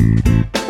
Mm-hmm.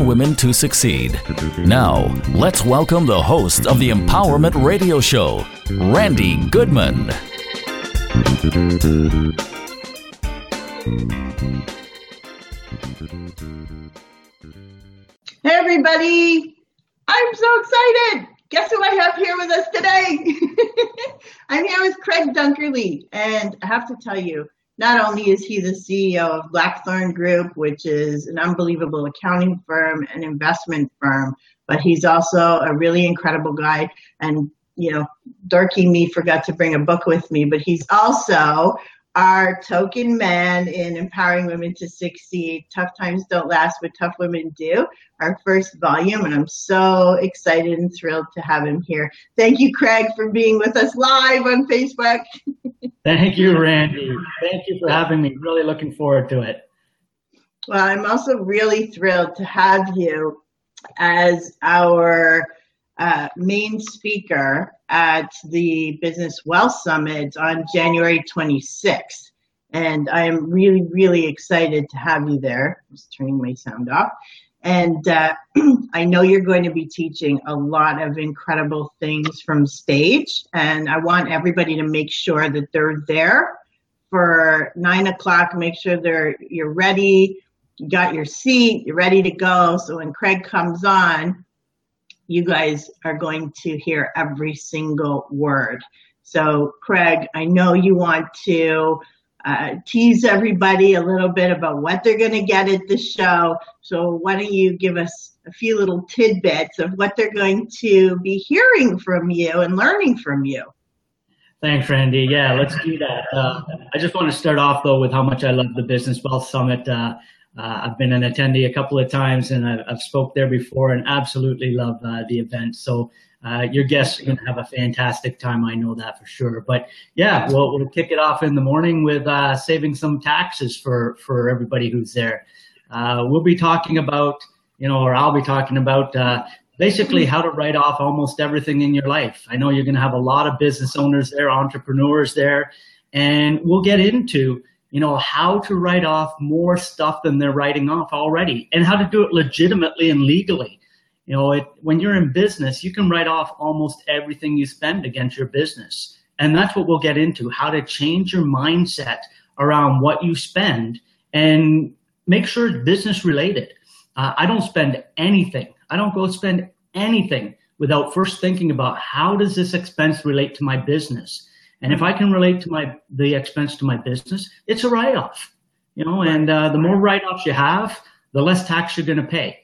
Women to Succeed. Now, let's welcome the host of the Empowerment Radio Show, Randi Goodman. Hey, everybody. I'm so excited. Guess who I have here with us today? I'm here with Craig Dunkerley. And I have to tell you, not only is he the CEO of Blackthorn Group, which is an unbelievable accounting firm and investment firm, but he's also a really incredible guy. And, you know, Dorky me forgot to bring a book with me, but he's also our token man in empowering women to succeed. Tough times don't last, but tough women do. Our first volume, and I'm so excited and thrilled to have him here. Thank you, Craig, for being with us live on Facebook. Thank you, Randi. Thank you for having me. Really looking forward to it. Well, I'm also really thrilled to have you as our uh, main speaker at the Business Wealth Summit on January 26th. And I am really, really excited to have you there. I'm just turning my sound off. And uh, I know you're going to be teaching a lot of incredible things from stage. And I want everybody to make sure that they're there for nine o'clock. Make sure they're you're ready. You got your seat. You're ready to go. So when Craig comes on, you guys are going to hear every single word. So, Craig, I know you want to uh, tease everybody a little bit about what they're going to get at the show. So, why don't you give us a few little tidbits of what they're going to be hearing from you and learning from you? Thanks, Randi. Yeah, let's do that. Uh, I just want to start off though with how much I love the Business Wealth Summit. Uh, uh, I've been an attendee a couple of times and I've, I've spoke there before and absolutely love uh, the event. So uh, your guests are going to have a fantastic time. I know that for sure. But yeah, we'll, we'll kick it off in the morning with uh, saving some taxes for, for everybody who's there. Uh, we'll be talking about, you know, or I'll be talking about uh, basically how to write off almost everything in your life. I know you're going to have a lot of business owners there, entrepreneurs there, and we'll get into you know, how to write off more stuff than they're writing off already and how to do it legitimately and legally. You know, it, when you're in business, you can write off almost everything you spend against your business. And that's what we'll get into, how to change your mindset around what you spend and make sure it's business related. Uh, I don't spend anything. I don't go spend anything without first thinking about how does this expense relate to my business? And if I can relate to my the expense to my business, it's a write-off. You know, and uh, the more write-offs you have, the less tax you're going to pay.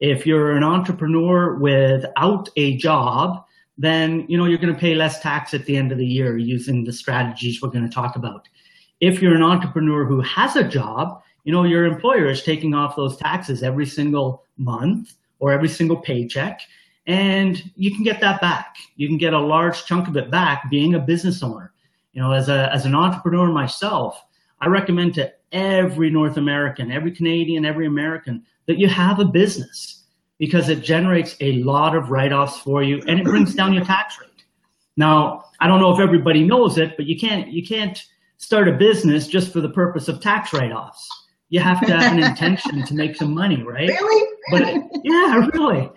If you're an entrepreneur without a job, then you know you're going to pay less tax at the end of the year using the strategies we're going to talk about. If you're an entrepreneur who has a job, you know your employer is taking off those taxes every single month or every single paycheck and you can get that back. You can get a large chunk of it back being a business owner. You know, as a as an entrepreneur myself, I recommend to every North American, every Canadian, every American that you have a business because it generates a lot of write-offs for you and it brings down your tax rate. Now, I don't know if everybody knows it, but you can't you can't start a business just for the purpose of tax write-offs. You have to have an intention to make some money, right? Really? But yeah, really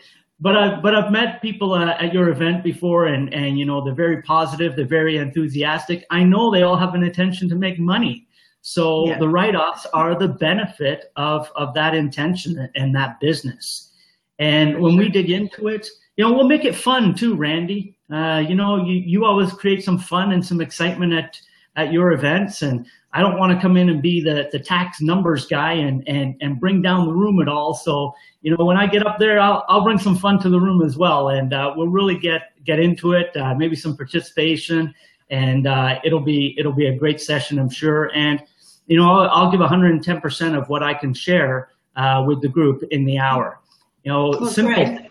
but I've but I've met people uh, at your event before, and and you know they're very positive, they're very enthusiastic. I know they all have an intention to make money, so yeah. the write-offs are the benefit of of that intention and that business. And when we dig into it, you know, we'll make it fun too, Randi. Uh, you know, you you always create some fun and some excitement at at your events, and I don't want to come in and be the, the tax numbers guy and, and, and bring down the room at all. So, you know, when I get up there, I'll, I'll bring some fun to the room as well. And uh, we'll really get, get into it, uh, maybe some participation and uh, it'll be, it'll be a great session, I'm sure. And, you know, I'll, I'll give 110% of what I can share uh, with the group in the hour. You know, well, simple. Great.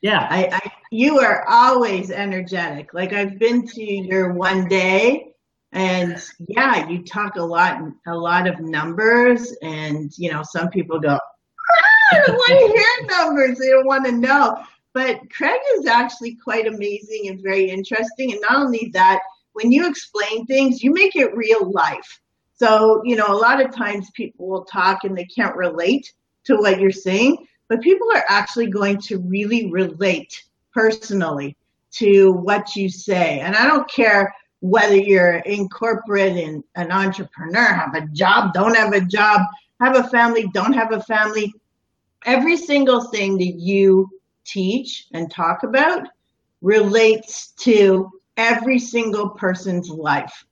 Yeah. I, I, you are always energetic. Like I've been to your one day and yeah, you talk a lot, a lot of numbers and, you know, some people go, ah, I don't want to hear numbers. They don't want to know. But Craig is actually quite amazing and very interesting. And not only that, when you explain things, you make it real life. So, you know, a lot of times people will talk and they can't relate to what you're saying, but people are actually going to really relate personally to what you say. And I don't care whether you're in corporate and an entrepreneur, have a job, don't have a job, have a family, don't have a family. Every single thing that you teach and talk about relates to every single person's life,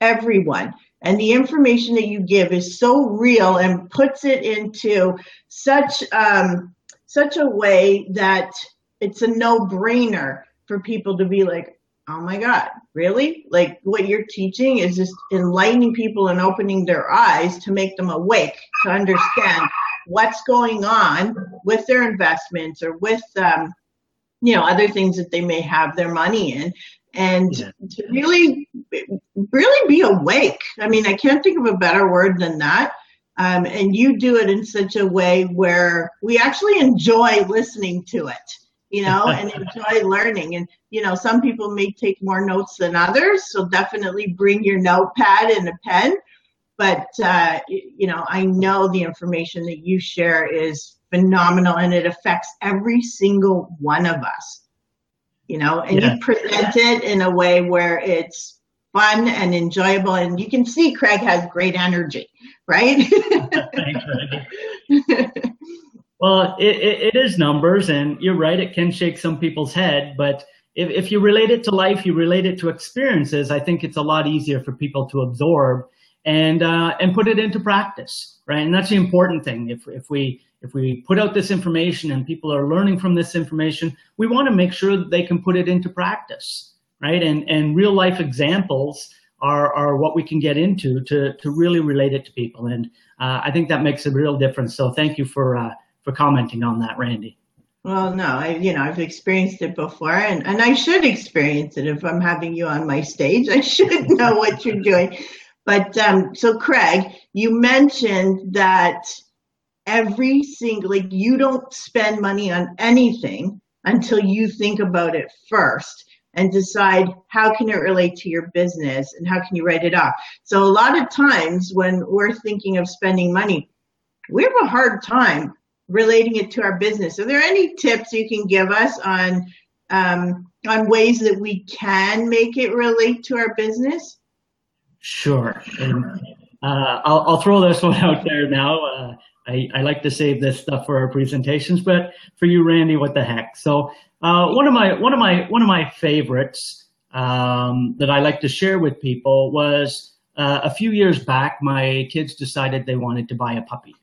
everyone. And the information that you give is so real and puts it into such um, such a way that it's a no brainer for people to be like, oh my God, really? Like what you're teaching is just enlightening people and opening their eyes to make them awake to understand what's going on with their investments or with um, you know other things that they may have their money in and yeah. to really really be awake i mean i can't think of a better word than that um, and you do it in such a way where we actually enjoy listening to it you know and enjoy learning. And you know some people may take more notes than others so definitely bring your notepad and a pen. But uh, you know i know the information that you share is phenomenal and it affects every single one of us. You know and yeah. you present it in a way where it's fun and enjoyable and you can see craig has great energy right? Thanks, well it, it, it is numbers and you're right it can shake some people's head but if, if you relate it to life you relate it to experiences i think it's a lot easier for people to absorb and uh, and put it into practice, right? And that's the important thing. If if we if we put out this information and people are learning from this information, we want to make sure that they can put it into practice, right? And and real life examples are are what we can get into to to really relate it to people. And uh, I think that makes a real difference. So thank you for uh, for commenting on that, Randi. Well, no, I you know I've experienced it before, and and I should experience it if I'm having you on my stage. I should know what you're doing. But um, so, Craig, you mentioned that every single, like, you don't spend money on anything until you think about it first and decide how can it relate to your business and how can you write it off. So a lot of times when we're thinking of spending money, we have a hard time relating it to our business. Are there any tips you can give us on um, on ways that we can make it relate to our business? Sure. And uh, I'll, I'll, throw this one out there now. Uh, I, I, like to save this stuff for our presentations, but for you, Randi, what the heck? So uh, one of my one of my one of my favorites um, that I like to share with people was uh, a few years back. My kids decided they wanted to buy a puppy.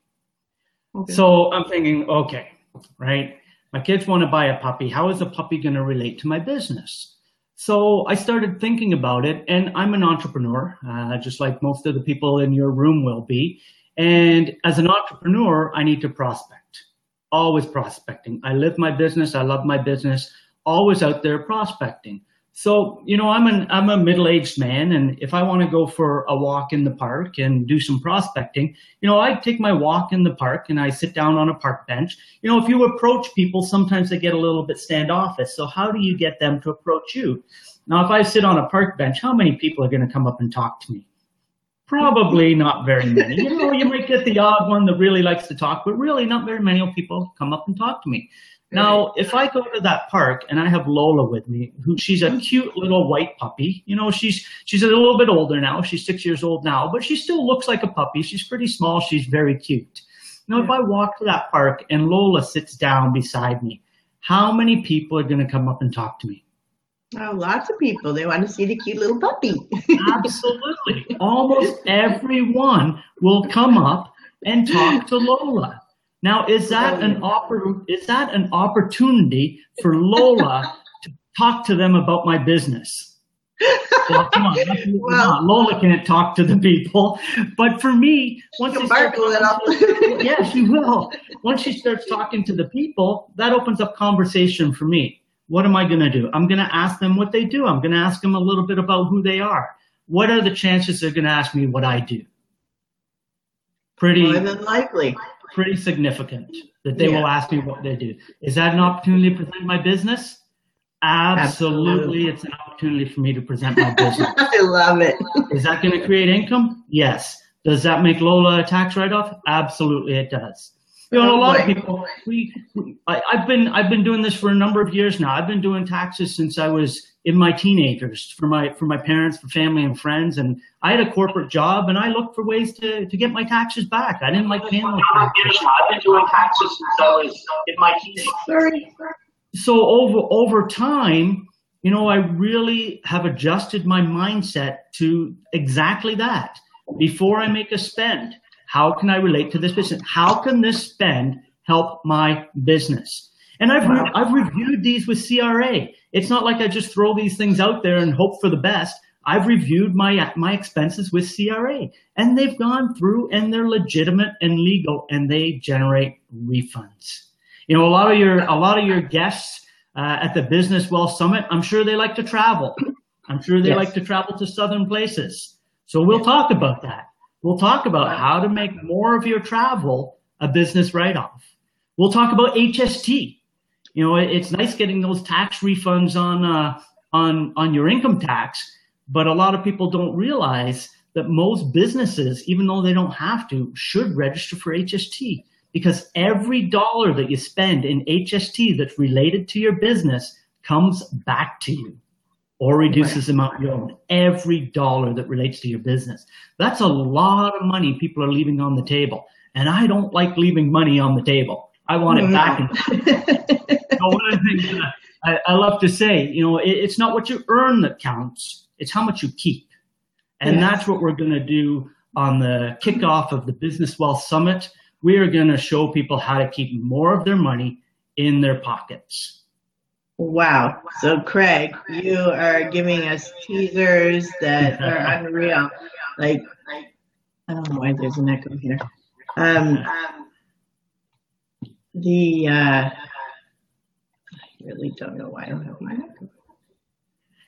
So I'm thinking, okay, right? My kids want to buy a puppy. How is a puppy going to relate to my business? So I started thinking about it, and I'm an entrepreneur, uh, just like most of the people in your room will be. And as an entrepreneur, I need to prospect, always prospecting. I live my business, I love my business, always out there prospecting. So, you know, I'm an I'm a middle-aged man and if I want to go for a walk in the park and do some prospecting, you know, I take my walk in the park and I sit down on a park bench. You know, if you approach people, sometimes they get a little bit standoffish. So how do you get them to approach you? Now, if I sit on a park bench, how many people are going to come up and talk to me? Probably not very many. You know, you might get the odd one that really likes to talk, but really not very many people come up and talk to me. Now, if I go to that park and I have Lola with me, who she's a cute little white puppy. You know, she's she's a little bit older now. She's six years old now, but she still looks like a puppy. She's pretty small. She's very cute. Now, if I walk to that park and Lola sits down beside me, how many people are going to come up and talk to me? Oh, lots of people. They want to see the cute little puppy. Absolutely. Almost everyone will come up and talk to Lola. Now, is that an oppor- is that an opportunity for Lola to talk to them about my business? well, come on, well, Lola can't talk to the people, but for me, once she a little, yeah, she will. Once she starts talking to the people, that opens up conversation for me. What am I going to do? I'm going to ask them what they do. I'm going to ask them a little bit about who they are. What are the chances they're going to ask me what I do? Pretty more than likely. Pretty significant that they yeah. will ask me what they do. Is that an opportunity to present my business? Absolutely, Absolutely. it's an opportunity for me to present my business. I love it. Is that going to create income? Yes. Does that make Lola a tax write-off? Absolutely, it does. You know, a lot of people. We, we I, have been I've been doing this for a number of years now. I've been doing taxes since I was in my teenagers for my for my parents, for family and friends, and I had a corporate job, and I looked for ways to to get my taxes back. I didn't like paying those. I've been doing taxes since I was in my teenagers. Sorry so over over time, you know, I really have adjusted my mindset to exactly that. Before I make a spend, how can I relate to this business? How can this spend help my business? And I've re- I've reviewed these with CRA. It's not like I just throw these things out there and hope for the best. I've reviewed my my expenses with CRA, and they've gone through, and they're legitimate and legal, and they generate refunds. You know, a lot of your a lot of your guests uh, at the Business Wealth Summit, I'm sure they like to travel. I'm sure they yes. like to travel to southern places. So we'll talk about that. We'll talk about how to make more of your travel a business write-off. We'll talk about HST. You know, it's nice getting those tax refunds on uh, on on your income tax, but a lot of people don't realize that most businesses, even though they don't have to, should register for HST because every dollar that you spend in HST that's related to your business comes back to you or reduces the amount you own. Every dollar that relates to your business. That's a lot of money people are leaving on the table. And I don't like leaving money on the table. I want it back. so one of the things I, I, love to say, you know, it, it's not what you earn that counts, it's how much you keep. And yes. that's what we're going to do on the kickoff of the Business Wealth Summit we are going to show people how to keep more of their money in their pockets. Wow. So, Craig, you are giving us teasers that are unreal. Like, I don't know why there's an echo here. Um, the, uh, I really don't know why I don't have an echo.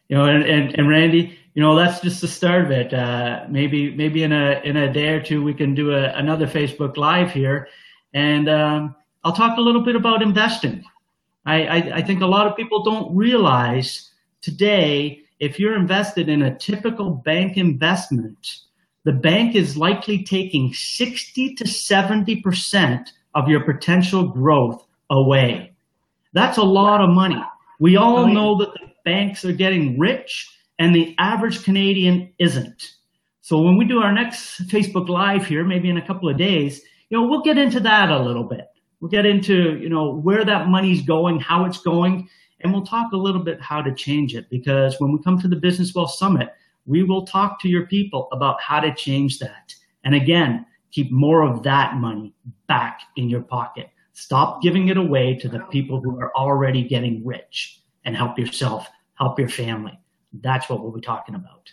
You know, and, and, and Randi, you know that's just the start of it. Uh, maybe maybe in a in a day or two we can do a, another Facebook Live here, and um, I'll talk a little bit about investing. I, I, I think a lot of people don't realize today if you're invested in a typical bank investment, the bank is likely taking 60 to 70 percent of your potential growth away. That's a lot of money. We all know that the banks are getting rich and the average Canadian isn't. So when we do our next Facebook Live here, maybe in a couple of days, you know, we'll get into that a little bit. We'll get into, you know, where that money's going, how it's going, and we'll talk a little bit how to change it because when we come to the Business Wealth Summit, we will talk to your people about how to change that. And again, keep more of that money back in your pocket. Stop giving it away to the people who are already getting rich and help yourself, help your family. That's what we'll be talking about.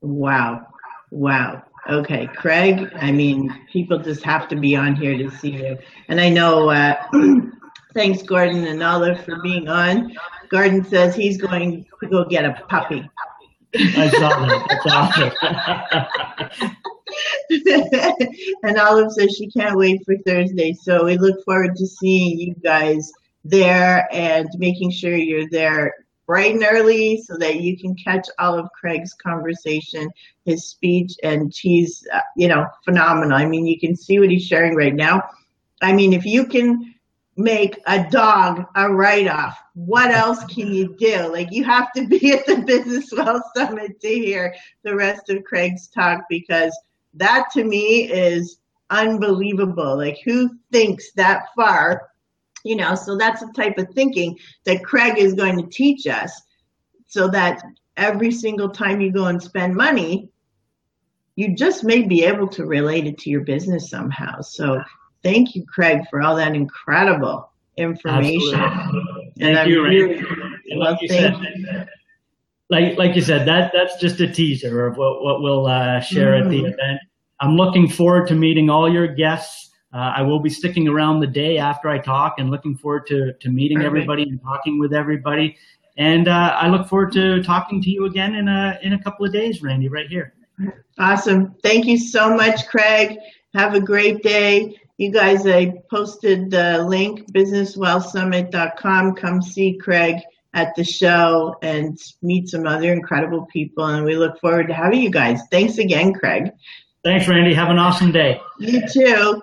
Wow. Wow. Okay, Craig, I mean, people just have to be on here to see you. And I know, uh, thanks, Gordon and Olive, for being on. Gordon says he's going to go get a puppy. I saw that. That's awesome. and Olive says she can't wait for Thursday. So we look forward to seeing you guys there and making sure you're there bright and early so that you can catch all of Craig's conversation, his speech, and he's, uh, you know, phenomenal. I mean, you can see what he's sharing right now. I mean, if you can make a dog a write-off, what else can you do? Like, you have to be at the Business Wealth Summit to hear the rest of Craig's talk because that to me is unbelievable. Like, who thinks that far? You know so that's the type of thinking that craig is going to teach us so that every single time you go and spend money you just may be able to relate it to your business somehow so thank you craig for all that incredible information Absolutely. and thank I'm you, really, thank you. like like you said, that that's just a teaser of what what we'll uh, share mm. at the mm. event. I'm looking forward to meeting all your guests. Uh, I will be sticking around the day after I talk and looking forward to to meeting everybody and talking with everybody. And uh, I look forward to talking to you again in a in a couple of days, Randi, right here. Awesome. Thank you so much, Craig. Have a great day. You guys, I posted the link, businesswealthsummit.com. Come see Craig at the show and meet some other incredible people. And we look forward to having you guys. Thanks again, Craig. Thanks, Randi. Have an awesome day. You too.